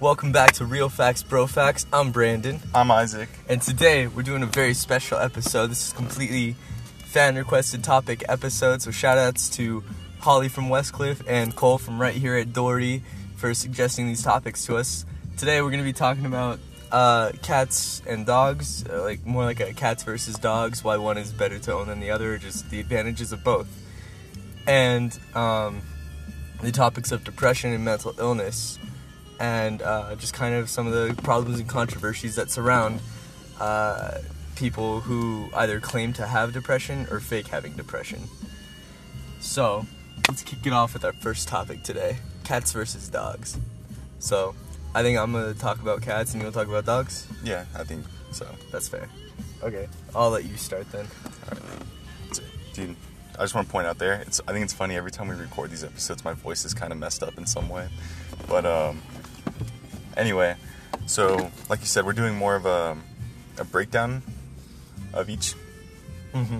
Welcome back to Real Facts Bro Facts. I'm Brandon, I'm Isaac. and today we're doing a very special episode. This is completely fan requested topic episode, so shout outs to Holly from Westcliff and Cole from right here at Doherty for suggesting these topics to us. Today we're going to be talking about uh, cats and dogs, uh, like more like a cats versus dogs, why one is better to own than the other, just the advantages of both. And um, the topics of depression and mental illness, and uh, just kind of some of the problems and controversies that surround uh, people who either claim to have depression or fake having depression. So, let's kick it off with our first topic today cats versus dogs. So, I think I'm gonna talk about cats and you'll talk about dogs. Yeah, I think so. That's fair. Okay, I'll let you start then. It's- Dude, I just want to point out there. It's I think it's funny every time we record these episodes, my voice is kind of messed up in some way. But um, anyway, so like you said, we're doing more of a a breakdown of each. Mm-hmm.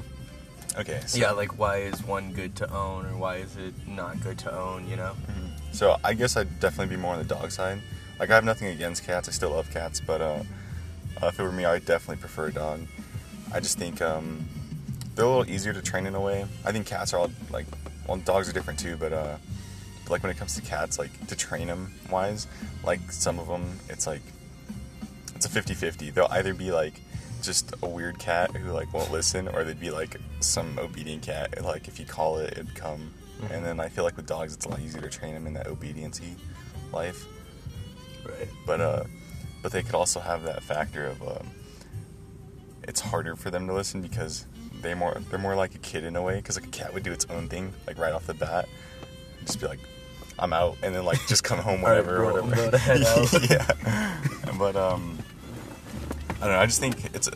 Okay. So, Yeah, like why is one good to own or why is it not good to own, you know? So I guess I'd definitely be more on the dog side. Like I have nothing against cats. I still love cats, but uh, uh, if it were me, I'd definitely prefer a dog. I just think um, they're a little easier to train in a way. I think cats are all like, well, dogs are different too, but uh, but, like when it comes to cats, like to train them wise, like some of them, it's like it's a 50-50. They'll either be like just a weird cat who like won't listen, or they'd be like some obedient cat. Like if you call it, it'd come. And then I feel like with dogs, it's a lot easier to train them in that obediency life. Right. But uh, but they could also have that factor of um, it's harder for them to listen because they more they're more like a kid in a way. Because like a cat would do its own thing like right off the bat, just be like, "I'm out," and then like just come home right, whenever or bro, whatever. about to head out. yeah. But um, I don't know. I just think it's a,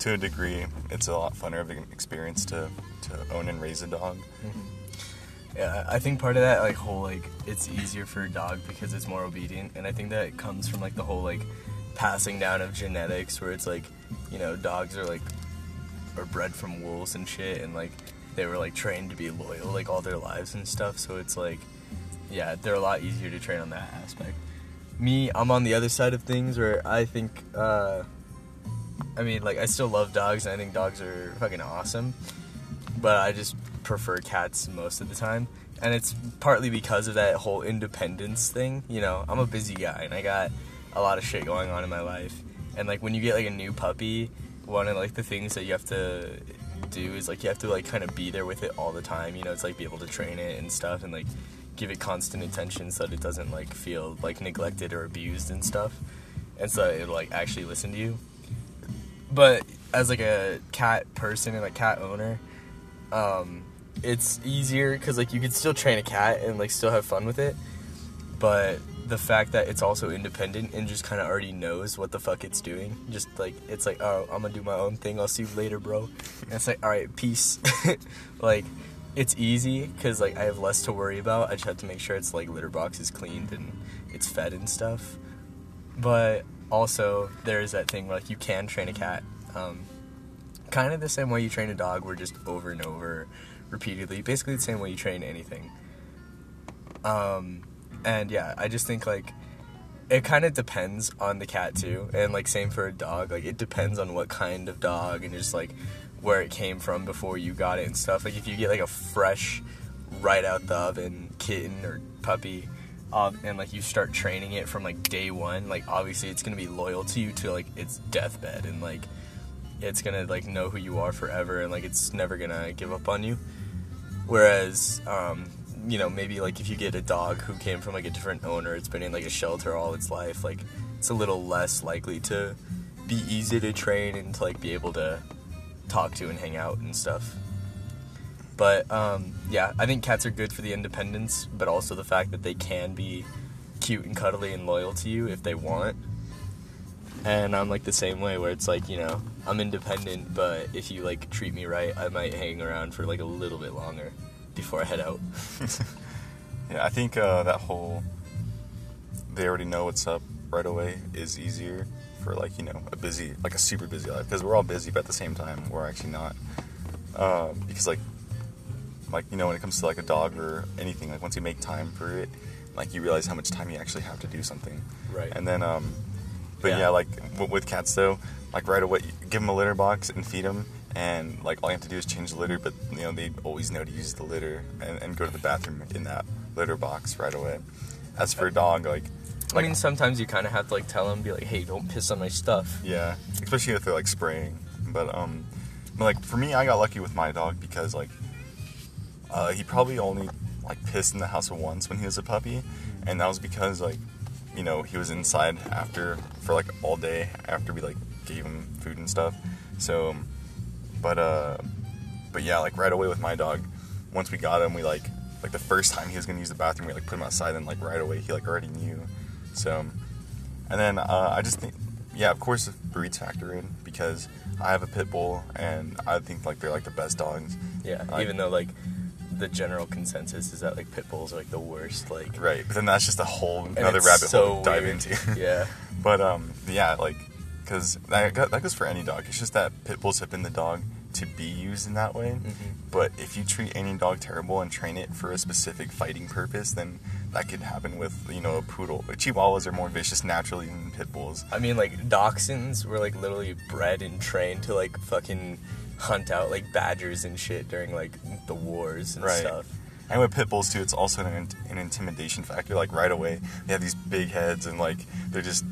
to a degree it's a lot funner of an experience to to own and raise a dog. Yeah, I think part of that like whole like it's easier for a dog because it's more obedient, and I think that comes from like the whole like passing down of genetics, where it's like you know dogs are like are bred from wolves and shit, and like they were like trained to be loyal like all their lives and stuff. So it's like yeah, they're a lot easier to train on that aspect. Me, I'm on the other side of things where I think uh I mean like I still love dogs and I think dogs are fucking awesome but I just prefer cats most of the time. And it's partly because of that whole independence thing. You know, I'm a busy guy and I got a lot of shit going on in my life. And like when you get like a new puppy, one of like the things that you have to do is like you have to like kind of be there with it all the time. You know, it's like be able to train it and stuff and like give it constant attention so that it doesn't like feel like neglected or abused and stuff. And so it'll like actually listen to you. But as like a cat person and a cat owner, um, it's easier because like you can still train a cat and like still have fun with it but the fact that it's also independent and just kind of already knows what the fuck it's doing just like it's like oh i'm gonna do my own thing i'll see you later bro and it's like all right peace like it's easy because like i have less to worry about. I just have to make sure its like litter box is cleaned and it's fed and stuff. But also there's that thing where like you can train a cat um, kind of the same way you train a dog where just over and over repeatedly basically the same way you train anything. Um and yeah i just think like it kind of depends on the cat too. And like same for a dog like it depends on what kind of dog and just like where it came from before you got it and stuff. Like if you get like a fresh right out the oven kitten or puppy um, and like you start training it from like day one like obviously it's gonna be loyal to you to like its deathbed and like it's gonna like know who you are forever and like it's never gonna give up on you. Whereas um you know maybe like if you get a dog who came from like a different owner it's been in like a shelter all its life like it's a little less likely to be easy to train and to like be able to talk to and hang out and stuff. But um yeah i think cats are good for the independence but also the fact that they can be cute and cuddly and loyal to you if they want. And I'm like the same way where it's like, you know, I'm independent, but if you like treat me right, I might hang around for like a little bit longer before I head out. Yeah, I think uh, that whole they already know what's up right away is easier for like you know a busy like a super busy life because we're all busy but at the same time we're actually not uh, because like like you know when it comes to like a dog or anything like once you make time for it like you realize how much time you actually have to do something. Right. And then, um, but yeah, Yeah. like w- with cats though, like right away, give them a litter box and feed them, and like all you have to do is change the litter. But you know they always know to use the litter and, and go to the bathroom in that litter box right away. As for a dog, like, I mean, sometimes you kind of have to like tell them, be like, "Hey, don't piss on my stuff." yeah, especially if they're like spraying. But um, but, like for me, I got lucky with my dog because like, uh, he probably only like pissed in the house once when he was a puppy, and that was because like, you know, he was inside after for like all day after we like gave him food and stuff. So, um, but uh, but yeah, like right away with my dog, once we got him, we like like the first time he was gonna use the bathroom, we like put him outside, and like right away he like already knew. So, and then uh, I just think, yeah, of course, breeds factor in because I have a pit bull, and I think like they're like the best dogs. Yeah. I- even though like the general consensus is that like pit bulls are like the worst. Like Right, but then that's just a whole another rabbit so hole to dive into. yeah. But um, yeah, like, cause that that goes for any dog. It's just that pit bulls have been the dog to be used in that way. Mhm. But if you treat any dog terrible and train it for a specific fighting purpose, then that could happen with you know a poodle. But Chihuahuas are more vicious naturally than pit bulls. I mean, like dachshunds were like literally bred and trained to like fucking hunt out like badgers and shit during like the wars and Right. stuff. And with pit bulls too, it's also an, an intimidation factor. Like right away, they have these big heads and like they're just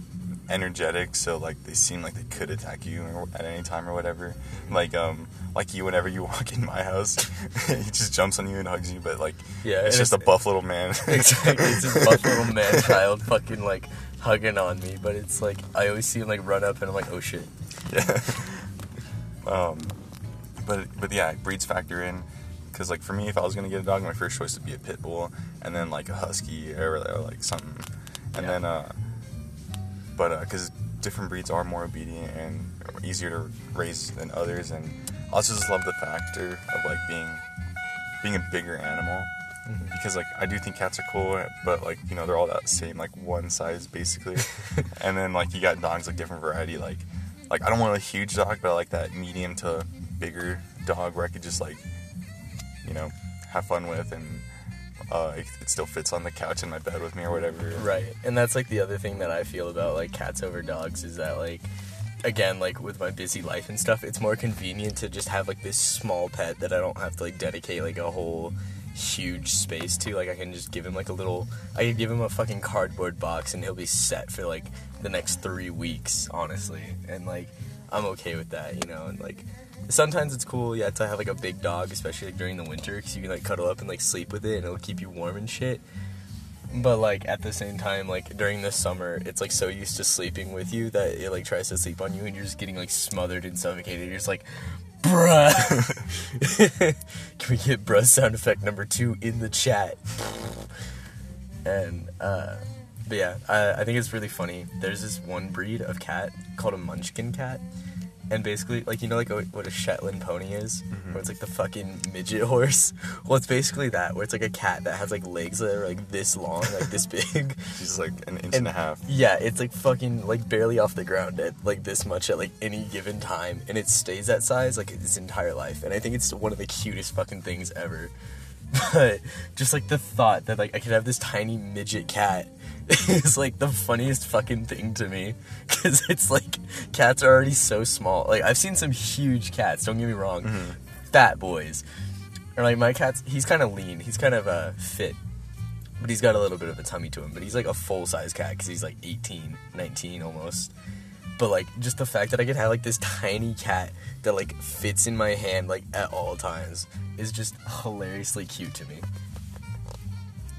energetic, so like they seem like they could attack you at any time or whatever. Like um, like you, whenever you walk in my house, he just jumps on you and hugs you. But like, Yeah, it's just a buff little man. exactly. It's this buff little man child fucking like hugging on me, but it's like I always see him like run up and I'm like, oh shit. yeah. um, but but yeah, breeds factor in. Cause like for me, if I was gonna get a dog, my first choice would be a pit bull, and then like a husky or, or like something, and Yeah. then uh, but uh, cause different breeds are more obedient and easier to raise than others, and I also just love the factor of like being being a bigger animal. Because like I do think cats are cool, but like you know they're all that same like one size basically, and then like you got dogs like different variety. Like like I don't want a huge dog, but I like that medium to bigger dog where I could just like you know have fun with and uh, it, it still fits on the couch in my bed with me or whatever. Right. And that's like the other thing that I feel about like cats over dogs is that like again like with my busy life and stuff it's more convenient to just have like this small pet that I don't have to like dedicate like a whole huge space to like I can just give him like a little I could give him a fucking cardboard box and he'll be set for like the next 3 weeks honestly and like I'm okay with that you know and like sometimes it's cool yeah to have like a big dog especially like during the winter cuz you can like cuddle up and like sleep with it and it'll keep you warm and shit. But like at the same time like during the summer it's like so used to sleeping with you that it like tries to sleep on you and you're just getting like smothered and suffocated. You're just like bruh. Can we get bruh sound effect number two in the chat? And uh but yeah I, I think it's really funny. There's this one breed of cat called a munchkin cat. And basically like you know like what a shetland pony is? Mm-hmm. Where it's like the fucking midget horse? Well it's basically that where it's like a cat that has like legs that are like this long like this big. She's like an inch and, a half. yeah it's like fucking like barely off the ground at like this much at like any given time. And it stays that size like its entire life. And i think it's one of the cutest fucking things ever. But just like the thought that like i could have this tiny midget cat is like the funniest fucking thing to me. Because it's like cats are already so small. Like i've seen some huge cats don't get me wrong. Fat boys. Or like my cat's he's kind of lean. He's kind of uh fit. But he's got a little bit of a tummy to him. But he's like a full size cat because he's like 18 19 almost. But like just the fact that i could have like this tiny cat that like fits in my hand like at all times is just hilariously cute to me.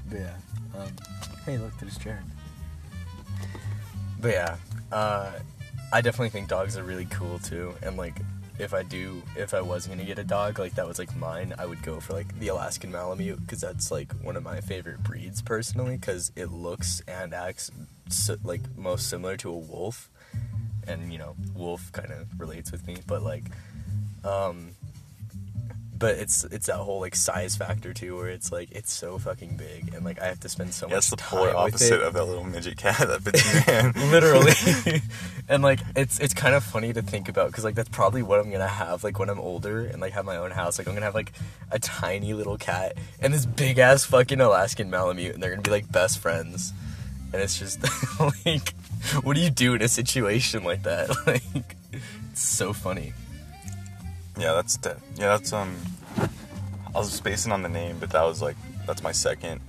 But yeah um, hey look there's jared. But yeah uh, i definitely think dogs are really cool too. And like if i do if i was gonna get a dog like that was like mine i would go for like the alaskan malamute because that's like one of my favorite breeds personally because it looks and acts so, like most similar to a wolf. And you know wolf kind of relates with me but like um but it's it's that whole like size factor too where it's like it's so fucking big and like i have to spend so Yeah, much that's the polar opposite of that little midget cat that fits in your hand. literally and like it's it's kind of funny to think about because like that's probably what I'm gonna have like when I'm older and like have my own house. Like I'm gonna have like a tiny little cat and this big ass fucking Alaskan Malamute, and they're gonna be like best friends. And it's just like, what do you do in a situation like that? Like, it's so funny. Yeah, that's de- yeah, that's um. I was spacing on the name, but that was like that's my second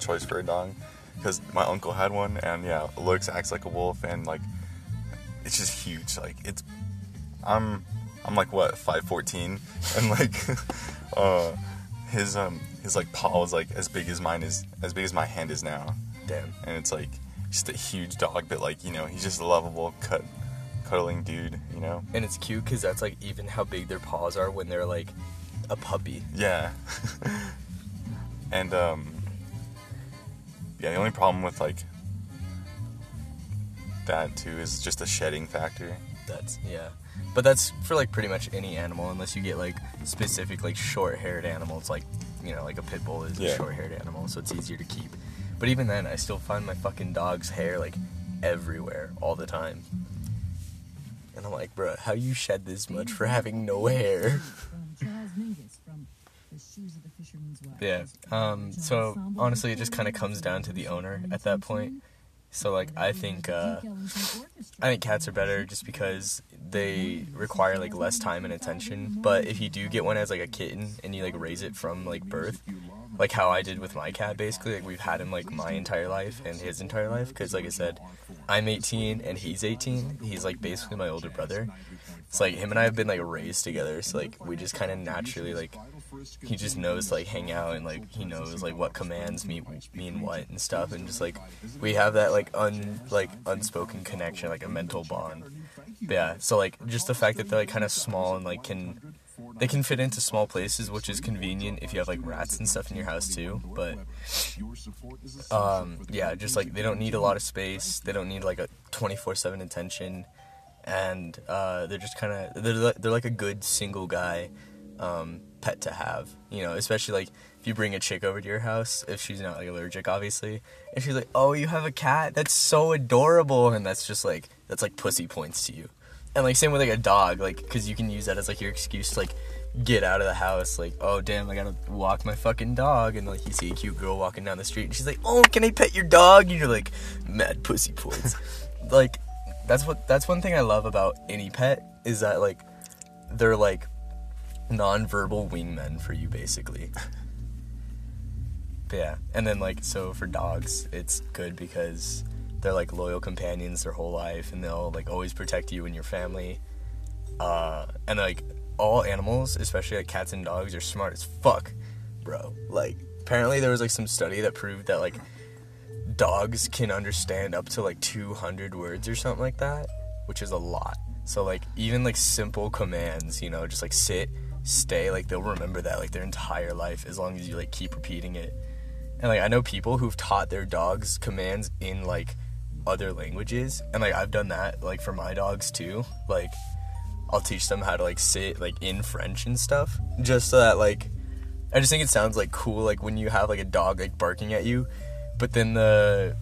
choice for a dog because my uncle had one, and yeah, looks acts like a wolf, and like it's just huge. Like it's I'm I'm like what five fourteen, and like uh his um his like paw was like as big as mine is as big as my hand is now, Damn. and it's like just a huge dog, but like you know he's just a lovable cut cuddling dude, you know. And it's cute because that's like even how big their paws are when they're like a puppy. Yeah. and um yeah, the only problem with like that too is just the shedding factor. That's yeah, but that's for like pretty much any animal unless you get like specific like short-haired animals like you know like a pit bull is a short-haired animal, so it's easier to keep. But even then, I still find my fucking dog's hair like everywhere all the time. And I'm like, bruh, how you shed this much for having no hair? From Charles Mingus from The Shoes of the Fisherman's Wife. Yeah. Um. So honestly, it just kind of comes down to the owner at that point. So like, I think uh, I think cats are better just because they require like less time and attention. But if you do get one as like a kitten and you like raise it from like birth, like how I did with my cat basically, like we've had him like my entire life and his entire life because like I said, I'm 18 and he's 18. He's like basically my older brother. It's like him and I have been like raised together, so like we just kind of naturally like he just knows like hang out and like he knows like what commands mean mean what and stuff and just like we have that like un like unspoken connection like a mental bond yeah so like just the fact that they're like kind of small and like can they can fit into small places which is convenient if you have like rats and stuff in your house too but um yeah just like they don't need a lot of space they don't need like a 24/7 attention and uh, they're just kind of they're, they're like a good single guy um, pet to have you know especially like if you bring a chick over to your house if she's not like allergic obviously and she's like oh you have a cat? That's so adorable. And that's just like that's like pussy points to you. And like same with like a dog like because you can use that as like your excuse to like get out of the house like oh damn i gotta walk my fucking dog. And like you see a cute girl walking down the street and she's like oh can i pet your dog? And you're like mad pussy points. Like that's what that's one thing I love about any pet is that like they're like non-verbal wingmen for you basically. But yeah, and then like so for dogs, it's good because they're like loyal companions their whole life and they'll like always protect you and your family. Uh and like all animals, especially like cats and dogs are smart as fuck, bro. Like apparently there was like some study that proved that like dogs can understand up to like 200 words or something like that, which is a lot. So like even like simple commands, you know, just like sit, stay, like they'll remember that like their entire life as long as you like keep repeating it. And like I know people who've taught their dogs commands in like other languages, and like I've done that like for my dogs too. Like I'll teach them how to like sit like in French and stuff, just so that like I just think it sounds like cool like when you have like a dog like barking at you, but then the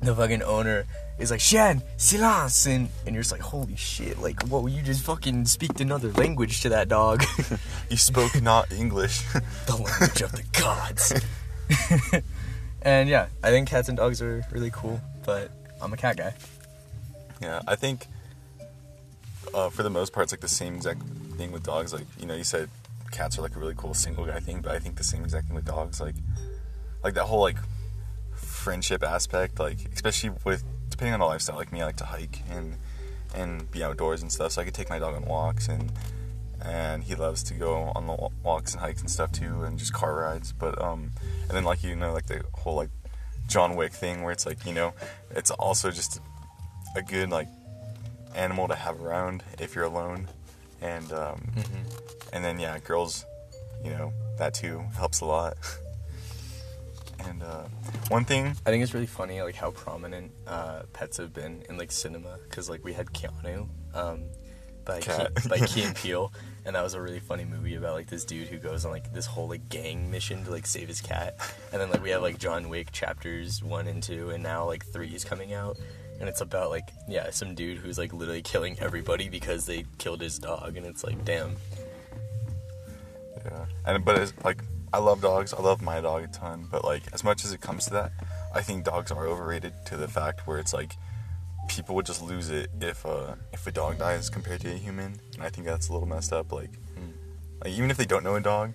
the fucking owner is like Shan, silence, and and you're just like holy shit, like what you just fucking speak another language to that dog? You spoke not English. the language of the gods. and yeah, I think cats and dogs are really cool, but I'm a cat guy. yeah, I think uh, for the most part, it's like the same exact thing with dogs. Like you know, you said cats are like a really cool single guy thing, but I think the same exact thing with dogs. Like, like that whole like friendship aspect. Like especially with depending on the lifestyle. Like me, I like to hike and and be outdoors and stuff. So I could take my dog on walks and and he loves to go on the walks and hikes and stuff too, and just car rides. But um, and then like you know like the whole like John Wick thing where it's like you know it's also just a good like animal to have around if you're alone, and um, and then yeah, girls, you know that too helps a lot. and uh, one thing, I think it's really funny like how prominent uh, pets have been in like cinema because like we had Keanu, um, by Cat. Key, by Key and Peele, and that was a really funny movie about like this dude who goes on like this whole like gang mission to like save his cat, and then like we have like John Wick chapters one and two, and now like three is coming out, and it's about like yeah some dude who's like literally killing everybody because they killed his dog, and it's like damn. Yeah, and but it's like I love dogs. I love my dog a ton. But like as much as it comes to that, I think dogs are overrated to the fact where it's like people would just lose it if uh if a dog dies compared to a human, and I think that's a little messed up. Like, like even if they don't know a dog,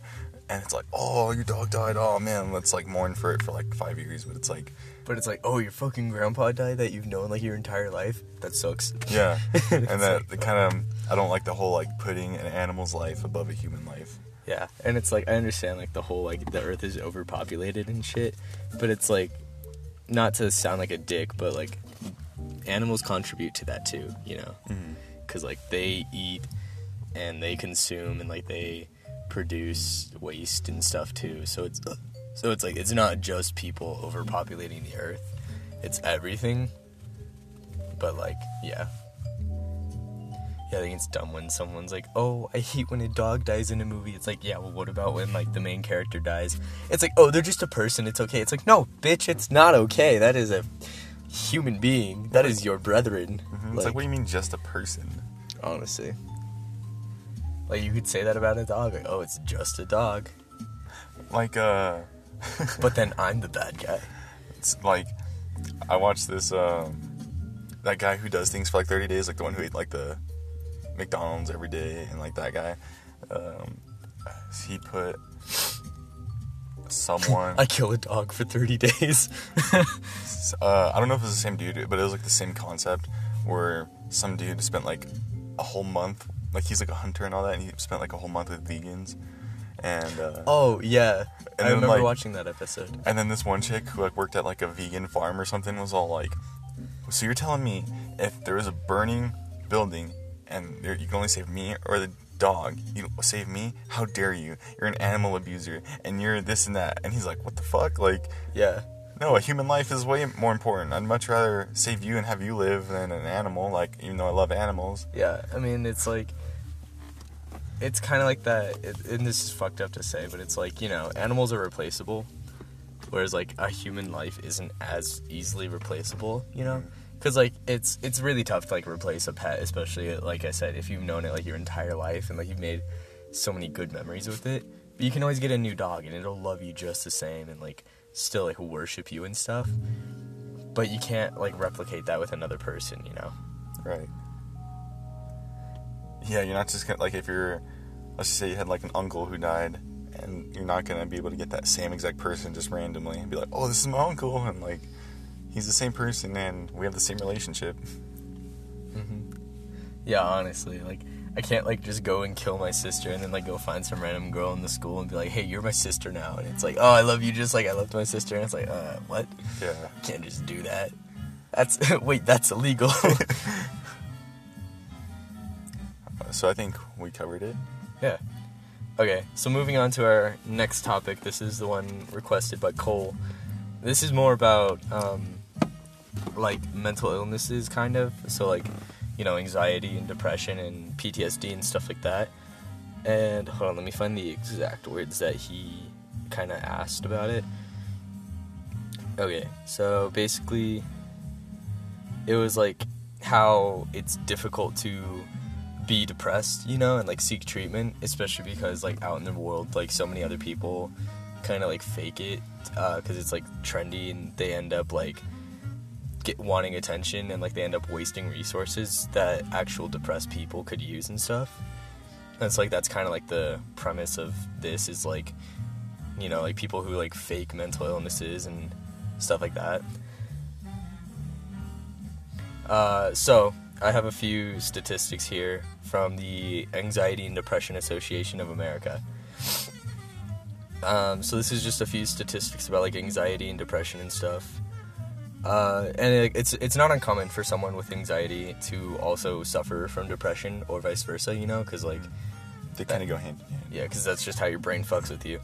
and it's like oh your dog died, oh man, let's like mourn for it for like five years. But it's like But it's like, oh, your fucking grandpa died that you've known like your entire life. That sucks. yeah, and that like, the kind of I don't like the whole like putting an animal's life above a human life. Yeah, and it's like I understand like the whole like the Earth is overpopulated and shit, but it's like not to sound like a dick, but like animals contribute to that too, you know, mm-hmm. because like they eat and they consume and like they produce waste and stuff too. So it's so it's like it's not just people overpopulating the Earth; it's everything. But like, yeah. Yeah, I think it's dumb when someone's like, "Oh, I hate when a dog dies in a movie." It's like, yeah, well, what about when like the main character dies? It's like, oh, they're just a person. It's okay. It's like, no, bitch, it's not okay. That is a human being. That is your brethren. It's like, what do you mean just a person? honestly, like you could say that about a dog. Like, oh, it's just a dog. Like uh. But then I'm the bad guy. It's like I watched this um that guy who does things for like 30 days, like the one who ate like the McDonald's every day and like that guy. Um he put someone I kill a dog for 30 days. uh I don't know if it was the same dude, but it was like the same concept where some dude spent like a whole month like he's like a hunter and all that and he spent like a whole month with vegans and uh oh yeah, And I then, remember like- watching that episode. And then this one chick who like worked at like a vegan farm or something was all like, "So you're telling me if there was a burning building and there, you can only save me or the dog, you save me? How dare you? You're an animal abuser and you're this and that." And he's like, "What the fuck? Like, Yeah. no, a human life is way more important. I'd much rather save you and have you live than an animal. Like, even though I love animals." Yeah, I mean, it's like, it's kind of like that, it, and this is fucked up to say, but it's like, you know, animals are replaceable, whereas, like, a human life isn't as easily replaceable, you know? Mm. Because, like, it's it's really tough to, like, replace a pet, especially, like I said, if you've known it, like, your entire life, and, like, you've made so many good memories with it. But you can always get a new dog, and it'll love you just the same, and, like, still, like, worship you and stuff. But you can't, like, replicate that with another person, you know? Right. Yeah, you're not just gonna like if you're let's just say you had like an uncle who died and you're not gonna be able to get that same exact person just randomly and be like, Oh, this is my uncle and like he's the same person and we have the same relationship. Yeah, honestly, like I can't like just go and kill my sister and then like go find some random girl in the school and be like, "Hey, you're my sister now," and it's like, "Oh, I love you just like I loved my sister," and it's like, "Uh, what? Yeah. Can't just do that." That's wait, that's illegal. So I think we covered it. yeah. Okay, so moving on to our next topic. This is the one requested by Cole. This is more about um, like mental illnesses, kind of. So like, you know, anxiety and depression and PTSD and stuff like that. And hold on, let me find the exact words that he kind of asked about it. Okay, so basically, it was like how it's difficult to be depressed, you know, and like seek treatment, especially because like out in the world, like so many other people kind of like fake it uh, because it's like trendy and they end up like get wanting attention and like they end up wasting resources that actual depressed people could use and stuff. And it's like that's kind of like the premise of this is like you know like people who like fake mental illnesses and stuff like that. Uh, so I have a few statistics here from the Anxiety and Depression Association of America. Um, so this is just a few statistics about like anxiety and depression and stuff. Uh, and it, it's it's not uncommon for someone with anxiety to also suffer from depression or vice versa, you know, because like They kinda go hand in hand. yeah, because that's just how your brain fucks with you.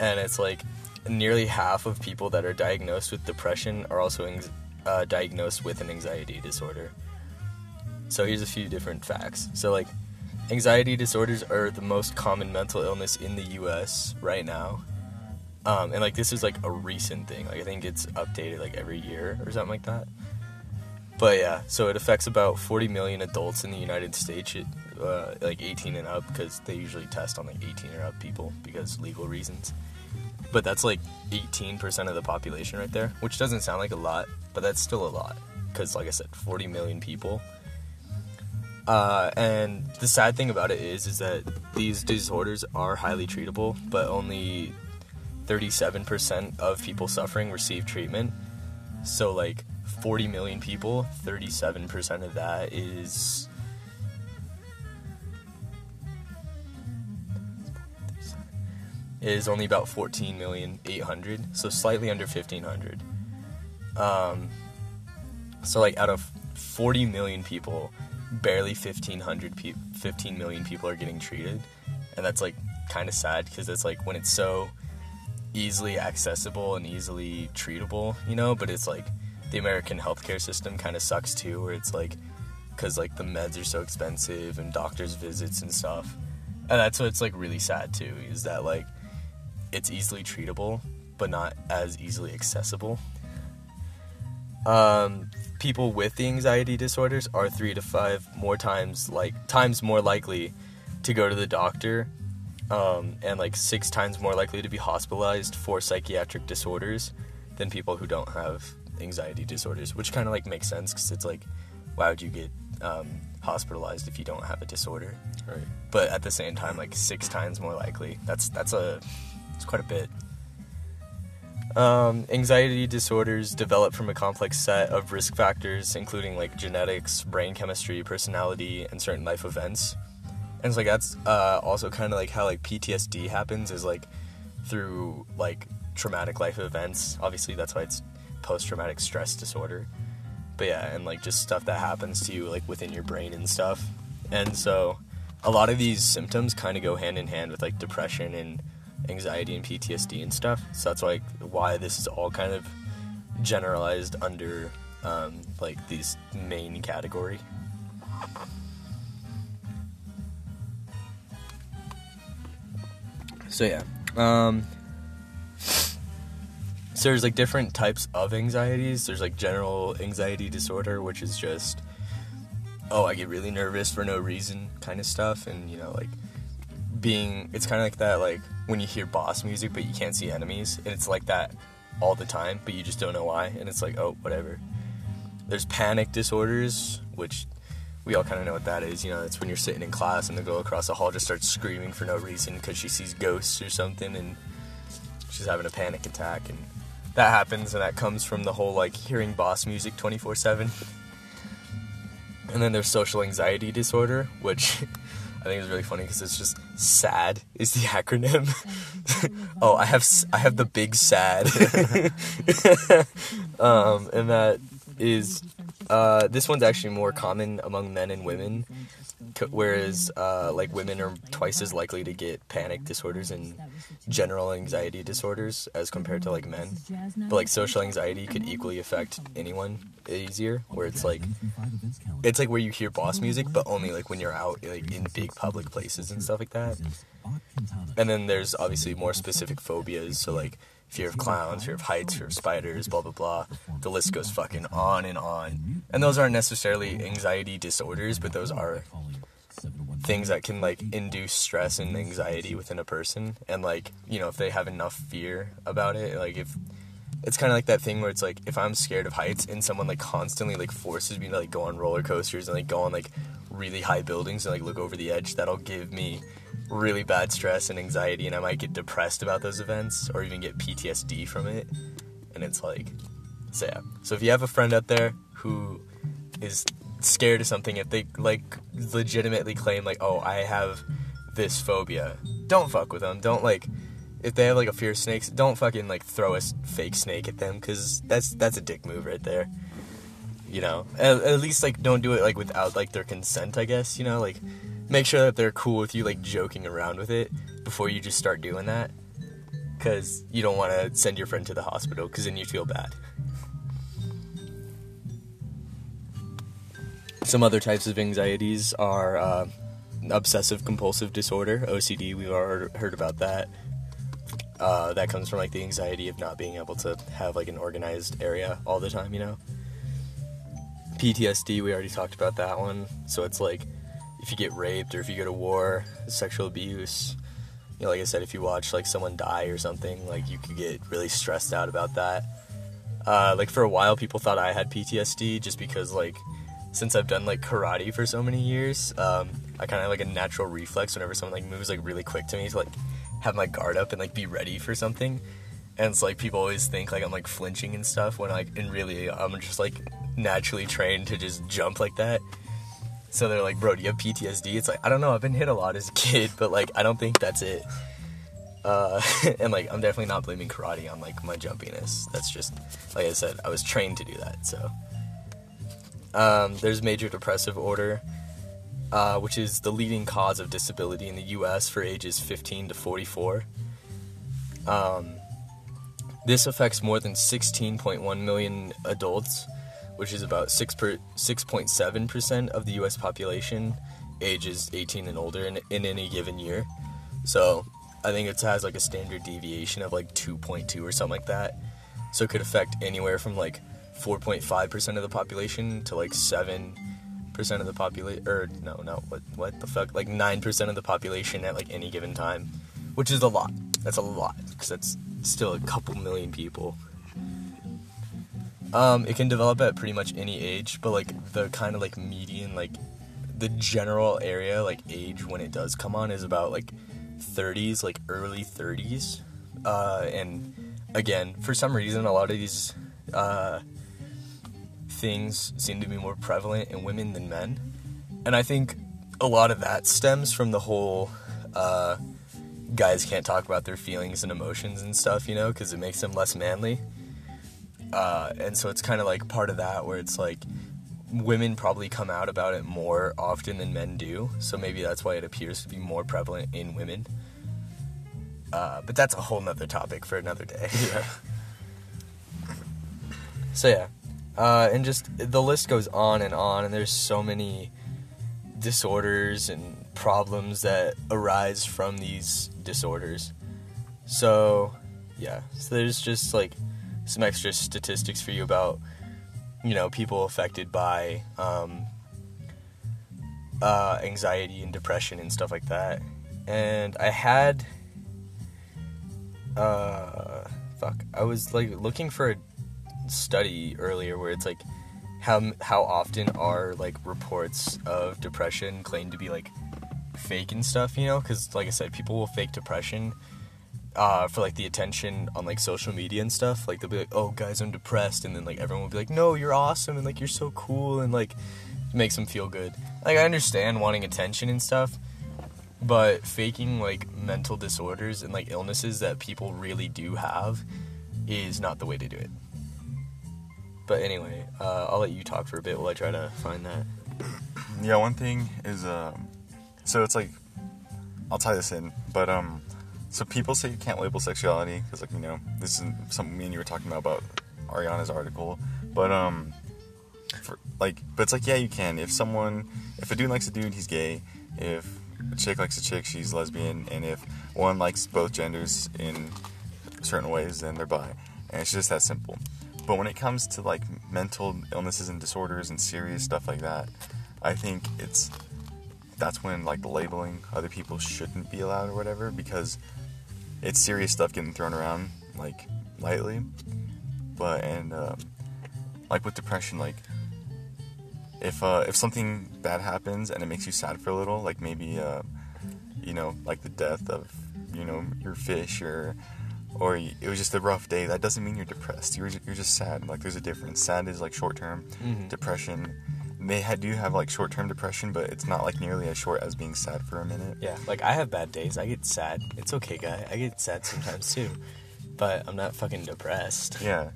And it's like nearly half of people that are diagnosed with depression are also uh, diagnosed with an anxiety disorder. So here's a few different facts. So like anxiety disorders are the most common mental illness in the US right now. Um, and like this is like a recent thing. Like I think it's updated like every year or something like that. But yeah, so it affects about 40 million adults in the United States, uh, like 18 and up, because they usually test on like 18 or up people because legal reasons. But that's like 18% of the population right there, which doesn't sound like a lot, but that's still a lot. Because, like I said, 40 million people. Uh, and the sad thing about it is, is that these disorders are highly treatable, but only 37% of people suffering receive treatment. So, like, 40 million people, 37% of that is. Is only about 14 million 800, so slightly under 1500. Um, so like out of 40 million people, barely 1500 pe- 15 million people are getting treated, and that's like kind of sad because it's like when it's so easily accessible and easily treatable, you know, but it's like the American healthcare system kind of sucks too, where it's like, because like the meds are so expensive and doctors' visits and stuff. And that's what's like really sad too, is that like it's easily treatable, but not as easily accessible. Um, people with the anxiety disorders are three to five more times like times more likely to go to the doctor, um, and like six times more likely to be hospitalized for psychiatric disorders than people who don't have anxiety disorders, which kind of like makes sense because it's like, why would you get um, hospitalized if you don't have a disorder? Right. But at the same time, like six times more likely. That's that's a it's quite a bit. Um, anxiety disorders develop from a complex set of risk factors, including like genetics, brain chemistry, personality, and certain life events. And it's like that's uh, also kind of like how like PTSD happens is like through like traumatic life events. Obviously, that's why it's post traumatic stress disorder. But yeah, and like just stuff that happens to you like within your brain and stuff. And so a lot of these symptoms kind of go hand in hand with like depression and anxiety and PTSD and stuff. So that's like why this is all kind of generalized under um, like these main category. So yeah, um, so there's like different types of anxieties. There's like general anxiety disorder, which is just oh, I get really nervous for no reason kind of stuff, and you know like being it's kind of like that like when you hear boss music but you can't see enemies, and it's like that all the time, but you just don't know why, and it's like oh whatever. There's panic disorders, which we all kind of know what that is. You know, it's when you're sitting in class and the girl across the hall just starts screaming for no reason because she sees ghosts or something, and she's having a panic attack, and that happens, and that comes from the whole like hearing boss music 24 7. And then there's social anxiety disorder, which I think is really funny because it's just SAD is the acronym. oh, I have I have the big SAD, um, and that is uh, this one's actually more common among men and women, whereas uh, like women are twice as likely to get panic disorders and general anxiety disorders as compared to like men. But like social anxiety could equally affect anyone easier, where it's like it's like where you hear boss music, but only like when you're out like in big public places and stuff like that. And then there's obviously more specific phobias, so like fear of clowns, fear of heights, fear of spiders, blah blah blah. The list goes fucking on and on. And those aren't necessarily anxiety disorders, but those are things that can like induce stress and anxiety within a person. And like, you know, if they have enough fear about it, like if it's kind of like that thing where it's like if I'm scared of heights and someone like constantly like forces me to like go on roller coasters and like go on like really high buildings and like look over the edge, that'll give me really bad stress and anxiety and I might get depressed about those events or even get PTSD from it. And it's like so yeah. So if you have a friend out there who is scared of something, if they like legitimately claim like, "Oh, I have this phobia," don't fuck with them. Don't like if they have like a fear of snakes, don't fucking like throw a fake snake at them because that's that's a dick move right there. You know, at, at least like don't do it like without like their consent. I guess you know like make sure that they're cool with you like joking around with it before you just start doing that because you don't want to send your friend to the hospital because then you feel bad. some other types of anxieties are uh, obsessive compulsive disorder, OCD. We've already heard about that. Uh, that comes from like the anxiety of not being able to have like an organized area all the time, you know. PTSD, we already talked about that one. So it's like if you get raped or if you go to war, sexual abuse. You know, like I said, if you watch like someone die or something, like you could get really stressed out about that. Uh, like for a while, people thought I had PTSD just because like since I've done like karate for so many years, um, I kind of like a natural reflex whenever someone like moves like really quick to me to like have my guard up and like be ready for something. And it's like people always think like I'm like flinching and stuff when like and really I'm just like naturally trained to just jump like that. So they're like, bro, do you have PTSD? It's like I don't know. I've been hit a lot as a kid, but like I don't think that's it. Uh, and like I'm definitely not blaming karate on like my jumpiness. That's just like I said, I was trained to do that. So um, there's major depressive order, uh, which is the leading cause of disability in the U.S. for ages 15 to 44. Um, this affects more than 16.1 million adults, which is about 6 per, 6.7% of the US population ages 18 and older in, in any given year. So I think it has like a standard deviation of like 2.2 or something like that. So it could affect anywhere from like 4.5% of the population to like 7% of the population, or no, no, what, what the fuck? Like 9% of the population at like any given time, which is a lot. That's a lot, because that's still a couple million people. Um, it can develop at pretty much any age, but like the kind of like median, like the general area, like age when it does come on is about like 30s, like early 30s. Uh, and again, for some reason, a lot of these uh, things seem to be more prevalent in women than men. And I think a lot of that stems from the whole uh, guys can't talk about their feelings and emotions and stuff, you know, because it makes them less manly. Uh, and so it's kind of like part of that where it's like women probably come out about it more often than men do. So maybe that's why it appears to be more prevalent in women. Uh, but that's a whole nother topic for another day. Yeah. So yeah, uh, and just the list goes on and on, and there's so many disorders and problems that arise from these disorders. So yeah, so there's just like some extra statistics for you about you know people affected by um, uh, anxiety and depression and stuff like that. And I had uh, fuck, I was like looking for a study earlier where it's like how how often are like reports of depression claimed to be like fake and stuff, you know? Because like I said, people will fake depression uh, for like the attention on like social media and stuff. Like they'll be like, "Oh, guys, I'm depressed," and then like everyone will be like, "No, you're awesome," and like you're so cool, and like it makes them feel good. Like I understand wanting attention and stuff, but faking like mental disorders and like illnesses that people really do have is not the way to do it. But anyway, uh, I'll let you talk for a bit while I try to find that. Yeah, one thing is, um, so it's like, I'll tie this in, but um, so people say you can't label sexuality because, like, you know, this is something me and you were talking about about Ariana's article, but um, for like, but it's like, yeah, you can. If someone, if a dude likes a dude, he's gay. If a chick likes a chick, she's lesbian, and if one likes both genders in certain ways, then they're bi, and it's just that simple. But when it comes to like mental illnesses and disorders and serious stuff like that, I think it's that's when like the labeling other people shouldn't be allowed or whatever because it's serious stuff getting thrown around like lightly. But and um, like with depression, like if uh, if something bad happens and it makes you sad for a little, like maybe uh, you know like the death of you know your fish or or it was just a rough day, that doesn't mean you're depressed. You're you're just sad. Like there's a difference. Sad is like short term. Mhm. Depression, they had, do have like short term depression, but it's not like nearly as short as being sad for a minute. Yeah, like I have bad days. I get sad. It's okay, guy. I get sad sometimes too. But I'm not fucking depressed. Yeah.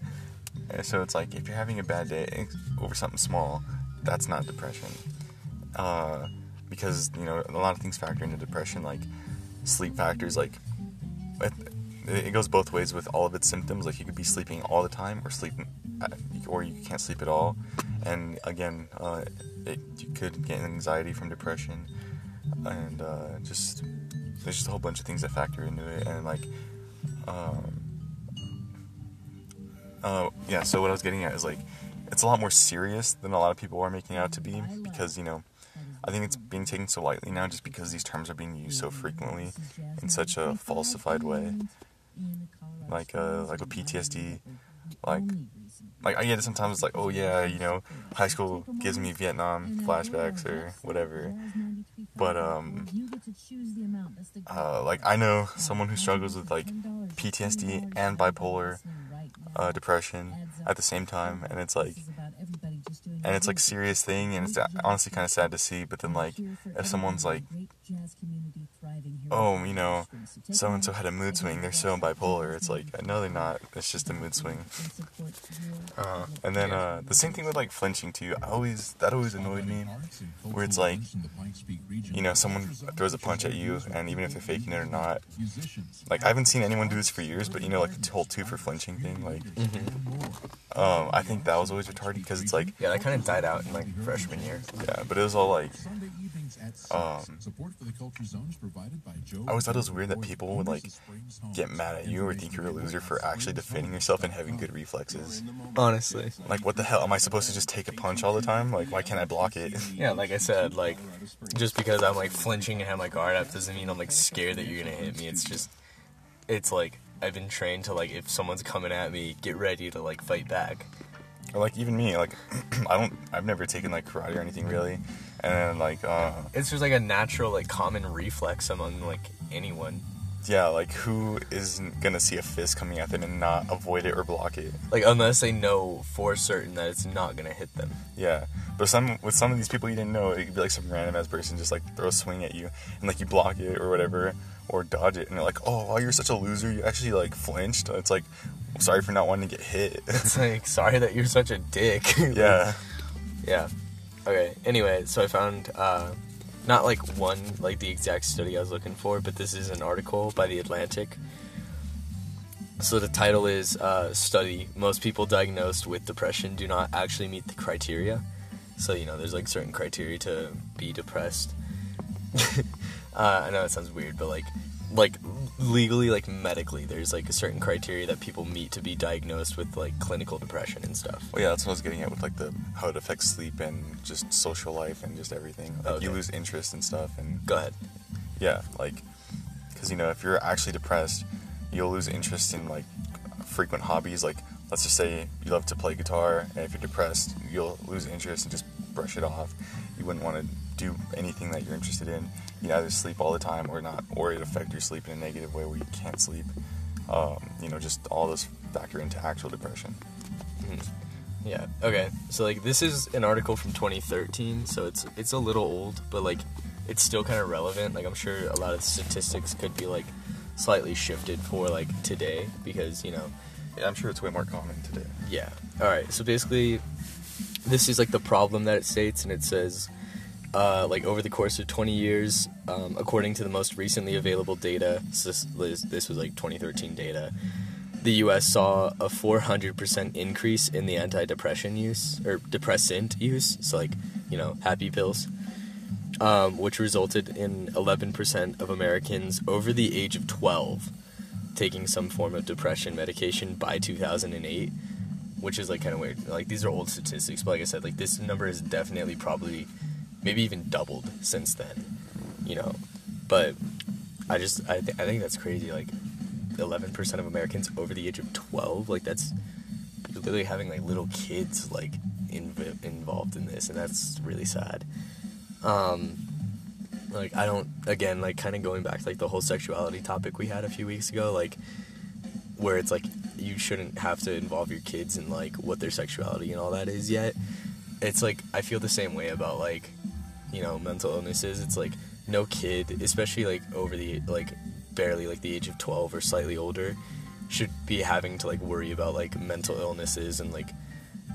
So it's like if you're having a bad day over something small, that's not depression. Uh, because you know a lot of things factor into depression, like sleep factors. Like it, goes both ways with all of its symptoms. Like you could be sleeping all the time, or sleeping, or you can't sleep at all. and again, uh, it, you could get anxiety from depression, and uh, just there's just a whole bunch of things that factor into it, and like, um, uh, yeah. So what I was getting at is like, it's a lot more serious than a lot of people are making it out to be because you know. I think it's being taken so lightly now just because these terms are being used so frequently in such a falsified way. Like, uh, like with PTSD, like, like I get it sometimes it's like, oh yeah, you know, high school gives me Vietnam flashbacks or whatever. But um uh, like I know someone who struggles with like PTSD and bipolar uh, depression at the same time, and it's like, and it's like serious thing, and it's honestly kind of sad to see. But then like, if someone's like, oh, you know, so and so had a mood swing, they're so bipolar. It's like, no, they're not. It's just a mood swing. Uh, And then uh, the same thing with like flinching too. I always that always annoyed me, where it's like, you know, someone throws a punch at you, and even if they're faking it or not, like I haven't seen anyone do this for years, but you know, like the whole two for flinching thing, like, um, I think that was always retarded because it's like, yeah, that kind of died out in like freshman year. yeah, but it was all like, Um, I always thought it was weird that people would like get mad at you or think you're a loser for actually defending yourself and having good reflexes. Honestly. Like, what the hell? Am I supposed to just take a punch all the time? Like, why can't I block it? Yeah, like I said, like just because I'm like flinching and have my guard up doesn't mean I'm like scared that you're gonna hit me. It's just, it's like I've been trained to like if someone's coming at me, get ready to like fight back. Or like even me, like I don't, I've never taken like karate or anything really, and then like, uh, It's just like a natural like common reflex among like anyone. yeah, like who isn't gonna see a fist coming at them and not avoid it or block it? Like unless they know for certain that it's not gonna hit them. Yeah, but some with some of these people you didn't know, it could be like some random ass person just like throw a swing at you and like you block it or whatever or dodge it, and they're like, oh, wow, you're such a loser. You actually like flinched. It's like, sorry for not wanting to get hit. It's like sorry that you're such a dick. Like, yeah, Yeah. Okay. Anyway, so I found uh, not like one like the exact study I was looking for, but this is an article by the Atlantic. So the title is uh, "Study: Most people diagnosed with depression do not actually meet the criteria." So you know, there's like certain criteria to be depressed. uh, I know it sounds weird, but like, like legally, like medically, there's like a certain criteria that people meet to be diagnosed with like clinical depression and stuff. well, yeah, that's what I was getting at with like the how it affects sleep and just social life and just everything. Like you lose interest and stuff, and Go ahead. yeah, like because you know if you're actually depressed, you'll lose interest in like frequent hobbies. Like let's just say you love to play guitar, and if you're depressed, you'll lose interest and just brush it off. You wouldn't want to do anything that you're interested in. You either sleep all the time or not, or it affect your sleep in a negative way where you can't sleep. Um, you know, just all those factor into actual depression. Yeah. Okay. So like this is an article from 2013, so it's it's a little old, but like it's still kind of relevant. Like I'm sure a lot of statistics could be like slightly shifted for like today because you know Yeah, I'm sure it's way more common today. yeah. All right. So basically, this is like the problem that it states, and it says, uh, like over the course of 20 years, um, according to the most recently available data, this, was like 2013 data. The U.S. saw a 400% increase in the antidepressant use or depressant use, so like you know happy pills, um, which resulted in 11% of Americans over the age of 12 taking some form of depression medication by 2008 which is like kind of weird like these are old statistics but like i said like this number is definitely probably maybe even doubled since then you know? But i just i, th- I think that's crazy like 11% of americans over the age of 12 like that's you're literally having like little kids like inv- involved in this and that's really sad. Um like i don't again like kind of going back to like the whole sexuality topic we had a few weeks ago like where it's like you shouldn't have to involve your kids in like what their sexuality and all that is yet. It's like i feel the same way about like you know mental illnesses it's like no kid especially like over the like barely like the age of 12 or slightly older should be having to like worry about like mental illnesses and like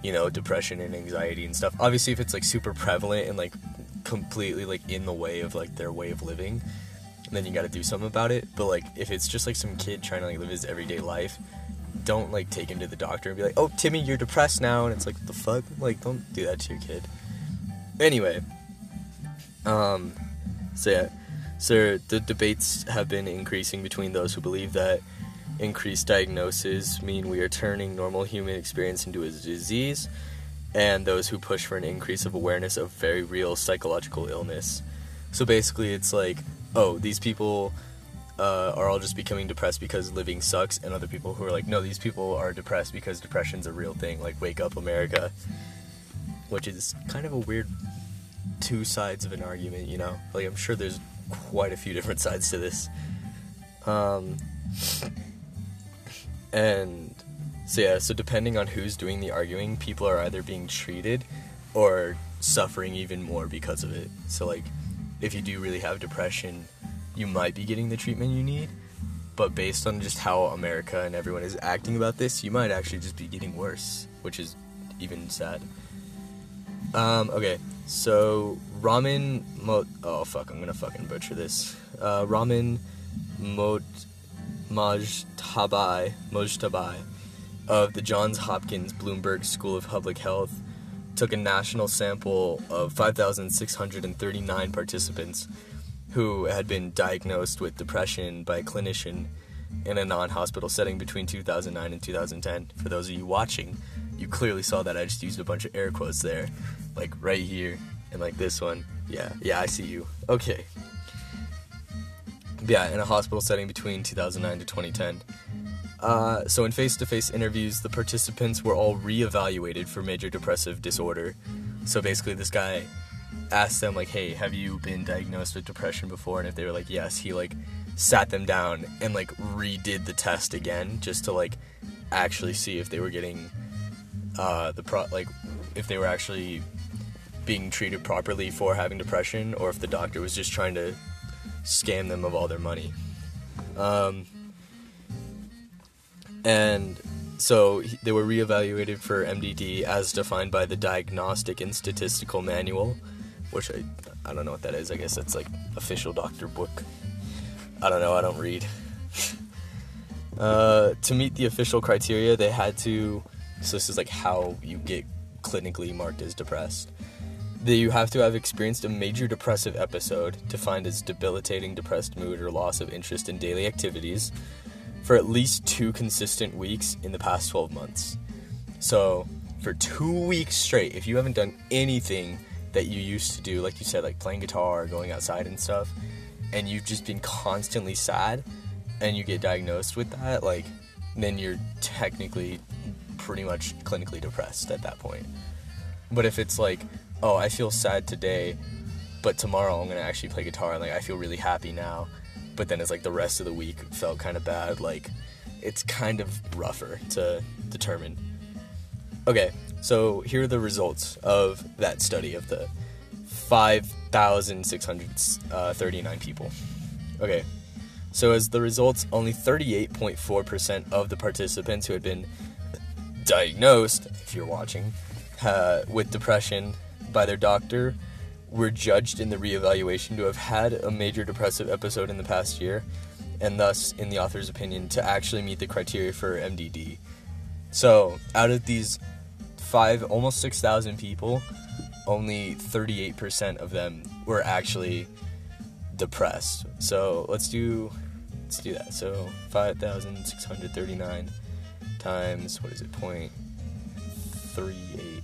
you know depression and anxiety and stuff obviously if it's like super prevalent and like completely like in the way of like their way of living then you got to do something about it but like if it's just like some kid trying to like live his everyday life don't like take him to the doctor and be like, "Oh, Timmy, you're depressed now," and it's like, "The fuck?" Like, don't do that to your kid. Anyway, um, so yeah, so the debates have been increasing between those who believe that increased diagnoses mean we are turning normal human experience into a disease, and those who push for an increase of awareness of very real psychological illness. So basically, it's like, oh, these people uh, are all just becoming depressed because living sucks, and other people who are like, no, these people are depressed because depression's a real thing. Like, wake up, America. Which is kind of a weird two sides of an argument, you know? Like, I'm sure there's quite a few different sides to this. Um, and so, yeah, so depending on who's doing the arguing, people are either being treated or suffering even more because of it. So, like, if you do really have depression, you might be getting the treatment you need. But based on just how America and everyone is acting about this, you might actually just be getting worse, which is even sad. Um, okay, so Ramin Mo- oh fuck, I'm gonna fucking butcher this. Uh, Ramin Mot Mojtabai Mojtabai of the Johns Hopkins Bloomberg School of Public Health took a national sample of 5,639 participants who had been diagnosed with depression by a clinician in a non-hospital setting between 2009 and 2010. For those of you watching, you clearly saw that I just used a bunch of air quotes there, like right here and like this one. Yeah, yeah, I see you. Okay. Yeah, in a hospital setting between 2009 to 2010. Uh, so in face-to-face interviews, the participants were all re-evaluated for major depressive disorder. So basically, this guy asked them like, "Hey, have you been diagnosed with depression before?" And if they were like, "Yes," he like sat them down and like redid the test again just to like actually see if they were getting uh, the pro like if they were actually being treated properly for having depression or if the doctor was just trying to scam them of all their money. Um, and so he- they were reevaluated for MDD as defined by the Diagnostic and Statistical Manual, which I I don't know what that is. I guess that's like official doctor book. I don't know. I don't read. uh, to meet the official criteria, they had to. So this is like how you get clinically marked as depressed. That you have to have experienced a major depressive episode, defined as debilitating depressed mood or loss of interest in daily activities, for at least two consistent weeks in the past 12 months. So, for two weeks straight, if you haven't done anything that you used to do, like you said, like playing guitar or going outside and stuff, and you've just been constantly sad and you get diagnosed with that, like, then you're technically pretty much clinically depressed at that point. But if it's like, oh, I feel sad today, but tomorrow I'm gonna actually play guitar and like I feel really happy now, but then it's like the rest of the week felt kind of bad, like it's kind of rougher to determine. Okay, so here are the results of that study of the 5,639 people. Okay, so as the results, only 38.4% of the participants who had been diagnosed, if you're watching, uh, with depression by their doctor were judged in the reevaluation to have had a major depressive episode in the past year, and thus, in the author's opinion, to actually meet the criteria for MDD. So, out of these five, almost 6,000 people, only 38% of them were actually depressed. So, let's do let's do that. So, 5,639 times what is it? Point three eight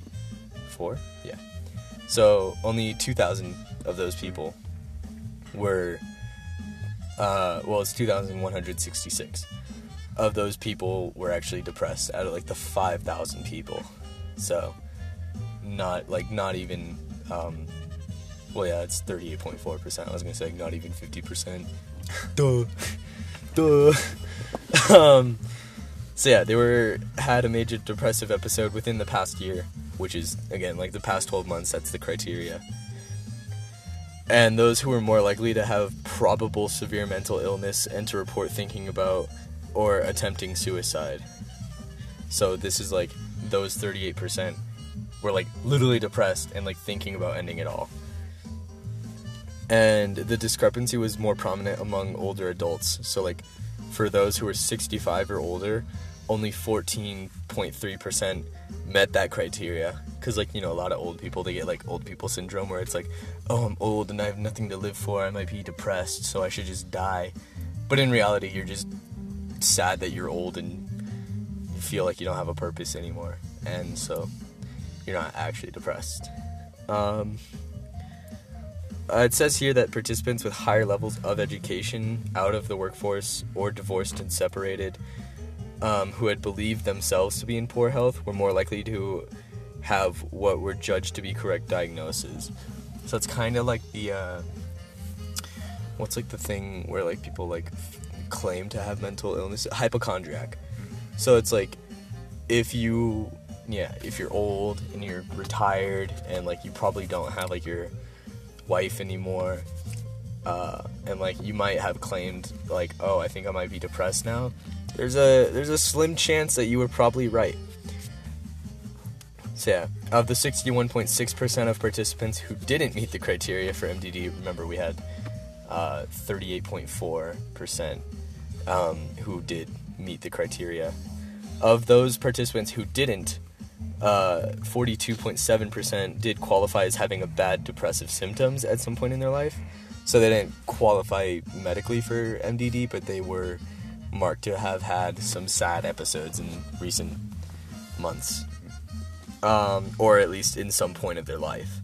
four. Yeah. So only two thousand of those people were. Uh, well, it's two thousand one hundred sixty-six. Of those people were actually depressed out of like the five thousand people. So, not like not even. Um, well, yeah, it's thirty-eight point four percent. I was gonna say not even fifty percent. Duh, duh. um. So yeah, they were had a major depressive episode within the past year, which is again like the past 12 months. That's the criteria. And those who were more likely to have probable severe mental illness and to report thinking about or attempting suicide. So this is like those 38% were like literally depressed and like thinking about ending it all. And the discrepancy was more prominent among older adults. So like for those who were 65 or older, only 14.3% met that criteria. Because, like, you know, a lot of old people, they get, like, old people syndrome where it's like, oh, I'm old and I have nothing to live for. I might be depressed, so I should just die. But in reality, you're just sad that you're old and you feel like you don't have a purpose anymore. And so you're not actually depressed. Um, uh, it says here that participants with higher levels of education out of the workforce or divorced and separated um, who had believed themselves to be in poor health were more likely to have what were judged to be correct diagnoses. So it's kind of like the uh, what's like the thing where like people like f- claim to have mental illness, hypochondriac. So it's like if you yeah if you're old and you're retired and like you probably don't have like your wife anymore uh, and like you might have claimed like oh i think i might be depressed now there's a there's a slim chance that you were probably right so yeah of the 61.6% of participants who didn't meet the criteria for mdd remember we had uh, 38.4% um, who did meet the criteria of those participants who didn't uh, 42.7% did qualify as having a bad depressive symptoms at some point in their life. So they didn't qualify medically for MDD, but they were marked to have had some sad episodes in recent months, um, or at least in some point of their life,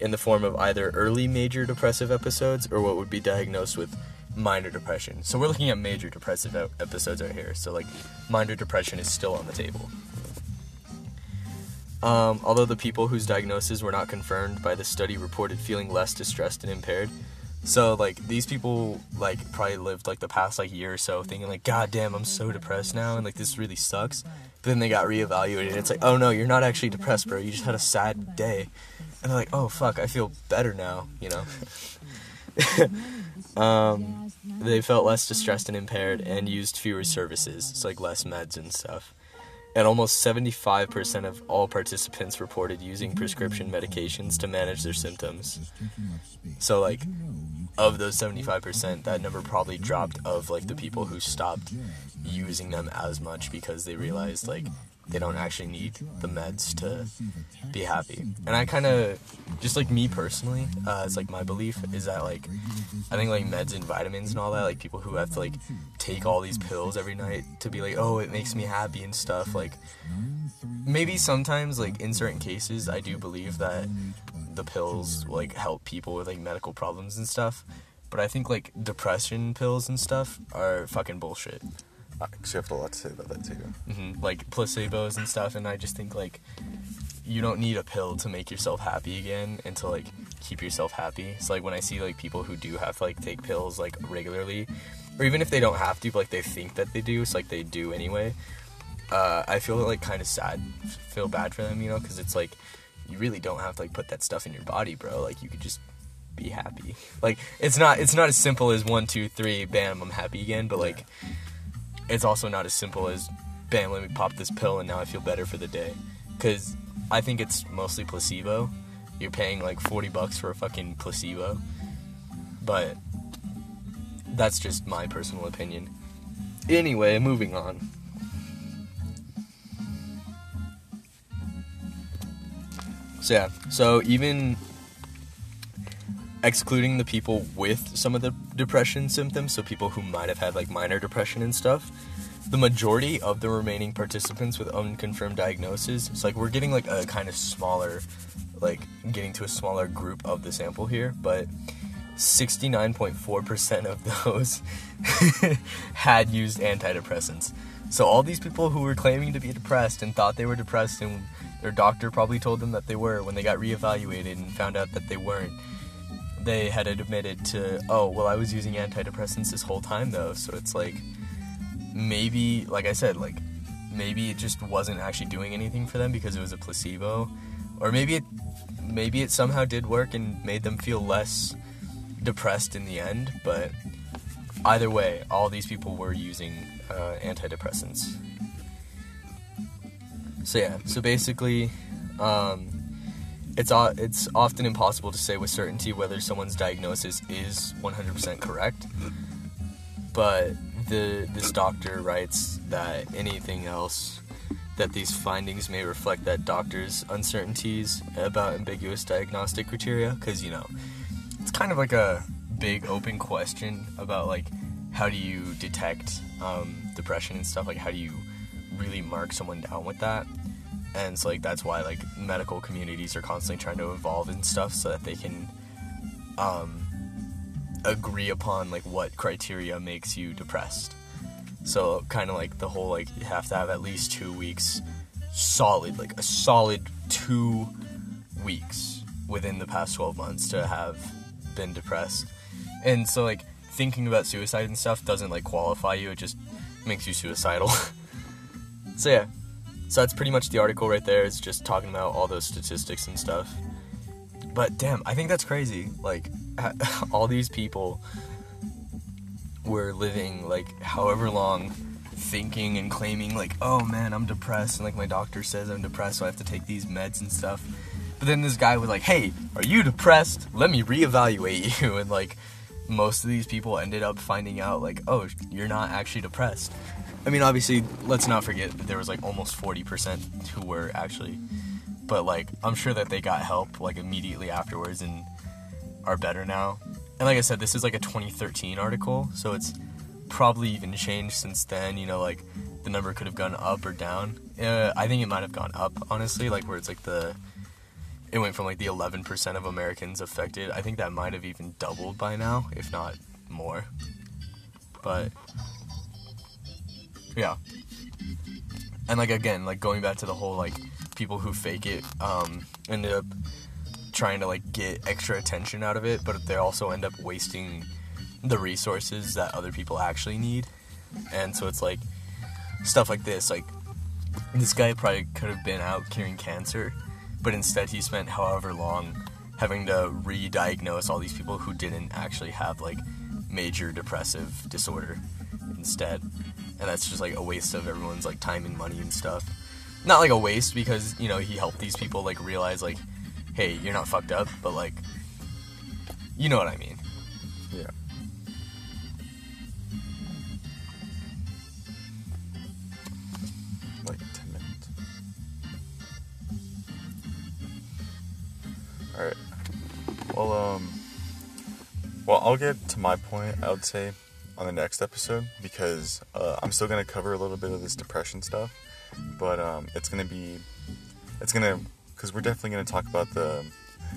in the form of either early major depressive episodes or what would be diagnosed with minor depression. So we're looking at major depressive episodes right here. So like minor depression is still on the table. Um, although the people whose diagnoses were not confirmed by the study reported feeling less distressed and impaired. So like these people like probably lived like the past like year or so thinking like god damn I'm so depressed now and like this really sucks. But then they got reevaluated and it's like oh no you're not actually depressed bro you just had a sad day. And they're like oh fuck I feel better now you know. um, they felt less distressed and impaired and used fewer services, so like less meds and stuff. And almost 75% of all participants reported using prescription medications to manage their symptoms. So, like, of those 75%, that number probably dropped of like the people who stopped using them as much because they realized like they don't actually need the meds to be happy. And I kind of, just like me personally, uh, it's like my belief is that like, I think like meds and vitamins and all that, like people who have to like take all these pills every night to be like, oh, it makes me happy and stuff. Like, maybe sometimes like in certain cases, I do believe that the pills like help people with like medical problems and stuff. But I think like depression pills and stuff are fucking bullshit. Actually have a lot to say about that too. hmm like placebos and stuff and i just think like you don't need a pill to make yourself happy again and to like keep yourself happy. So like when i see like people who do have to like take pills like regularly or even if they don't have to but like they think that they do so like they do anyway uh, i feel like kind of sad feel bad for them you know because it's like you really don't have to like put that stuff in your body bro. Like you could just be happy. Like it's not it's not as simple as one two three bam i'm happy again but like it's also not as simple as bam let me pop this pill and now i feel better for the day. Because i think it's mostly placebo. You're paying like 40 bucks for a fucking placebo. But that's just my personal opinion. Anyway moving on. So yeah. So even excluding the people with some of the depression symptoms, so people who might have had like minor depression and stuff, the majority of the remaining participants with unconfirmed diagnosis, it's like we're getting like a kind of smaller, like getting to a smaller group of the sample here, but 69.4% of those had used antidepressants. So all these people who were claiming to be depressed and thought they were depressed and their doctor probably told them that they were when they got reevaluated and found out that they weren't they had admitted to, oh, well, I was using antidepressants this whole time though, so it's like maybe, like I said, like maybe it just wasn't actually doing anything for them because it was a placebo, or maybe it maybe it somehow did work and made them feel less depressed in the end. But either way, all these people were using uh, antidepressants. So yeah, so basically. Um, it's it's often impossible to say with certainty whether someone's diagnosis is 100% correct. But the this doctor writes that anything else that these findings may reflect that doctors' uncertainties about ambiguous diagnostic criteria, because you know, it's kind of like a big open question about like how do you detect um, depression and stuff. Like how do you really mark someone down with that? And so like that's why like medical communities are constantly trying to evolve and stuff so that they can um, agree upon like what criteria makes you depressed. So kind of like the whole like you have to have at least two weeks solid, like a solid two weeks within the past 12 months to have been depressed. And so like thinking about suicide and stuff doesn't like qualify you, it just makes you suicidal. so yeah. So that's pretty much the article right there. It's just talking about all those statistics and stuff. But damn, I think that's crazy. Like all these people were living like however long thinking and claiming like oh man i'm depressed and like my doctor says i'm depressed so i have to take these meds and stuff but then this guy was like hey are you depressed let me reevaluate you and like most of these people ended up finding out like oh you're not actually depressed i mean obviously let's not forget that there was like almost 40% who were actually but like i'm sure that they got help like immediately afterwards and are better now and like I said, this is like a 2013 article, so it's probably even changed since then. You know, like the number could have gone up or down. Uh, I think it might have gone up, honestly, like where it's like the it went from like the 11% of Americans affected. I think that might have even doubled by now, if not more. But yeah. And like again, like going back to the whole like people who fake it um ended up trying to like get extra attention out of it, but they also end up wasting the resources that other people actually need. And so it's like stuff like this, like this guy probably could have been out curing cancer, but instead he spent however long having to re-diagnose all these people who didn't actually have like major depressive disorder instead. And that's just like a waste of everyone's like time and money and stuff. Not like a waste because, you know, he helped these people like realize like hey, you're not fucked up, but like, you know what I mean. Yeah. Like 10 minutes. Alright. Well, um. Well, I'll get to my point, I would say, on the next episode because uh, I'm still going to cover a little bit of this depression stuff, but um, it's going to be. It's going to because we're definitely going to talk about the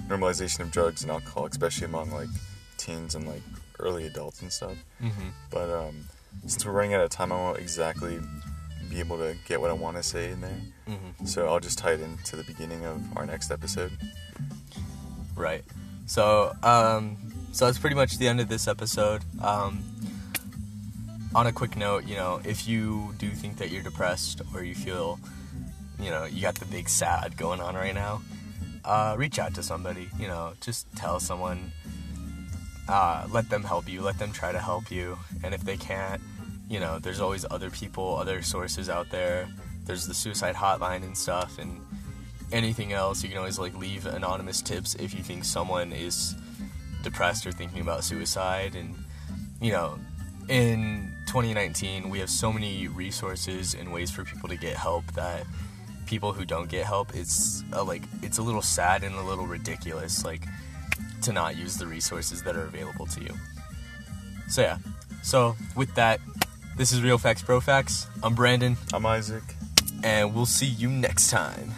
normalization of drugs and alcohol, especially among like teens and like early adults and stuff. Mm-hmm. But um, since we're running out of time, I won't exactly be able to get what I want to say in there. Mm-hmm. So I'll just tie it into the beginning of our next episode. Right. So, um, so that's pretty much the end of this episode. Um, on a quick note, you know, if you do think that you're depressed or you feel you know, you got the big sad going on right now, uh, reach out to somebody. You know, just tell someone. Uh, let them help you. Let them try to help you. And if they can't, you know, there's always other people, other sources out there. There's the suicide hotline and stuff, and anything else. You can always like leave anonymous tips if you think someone is depressed or thinking about suicide. And you know, in 2019, we have so many resources and ways for people to get help that people who don't get help, it's a, like it's a little sad and a little ridiculous, like to not use the resources that are available to you. So yeah. So with that, this is Real Facts Pro Facts. I'm Brandon, I'm Isaac. and we'll see you next time.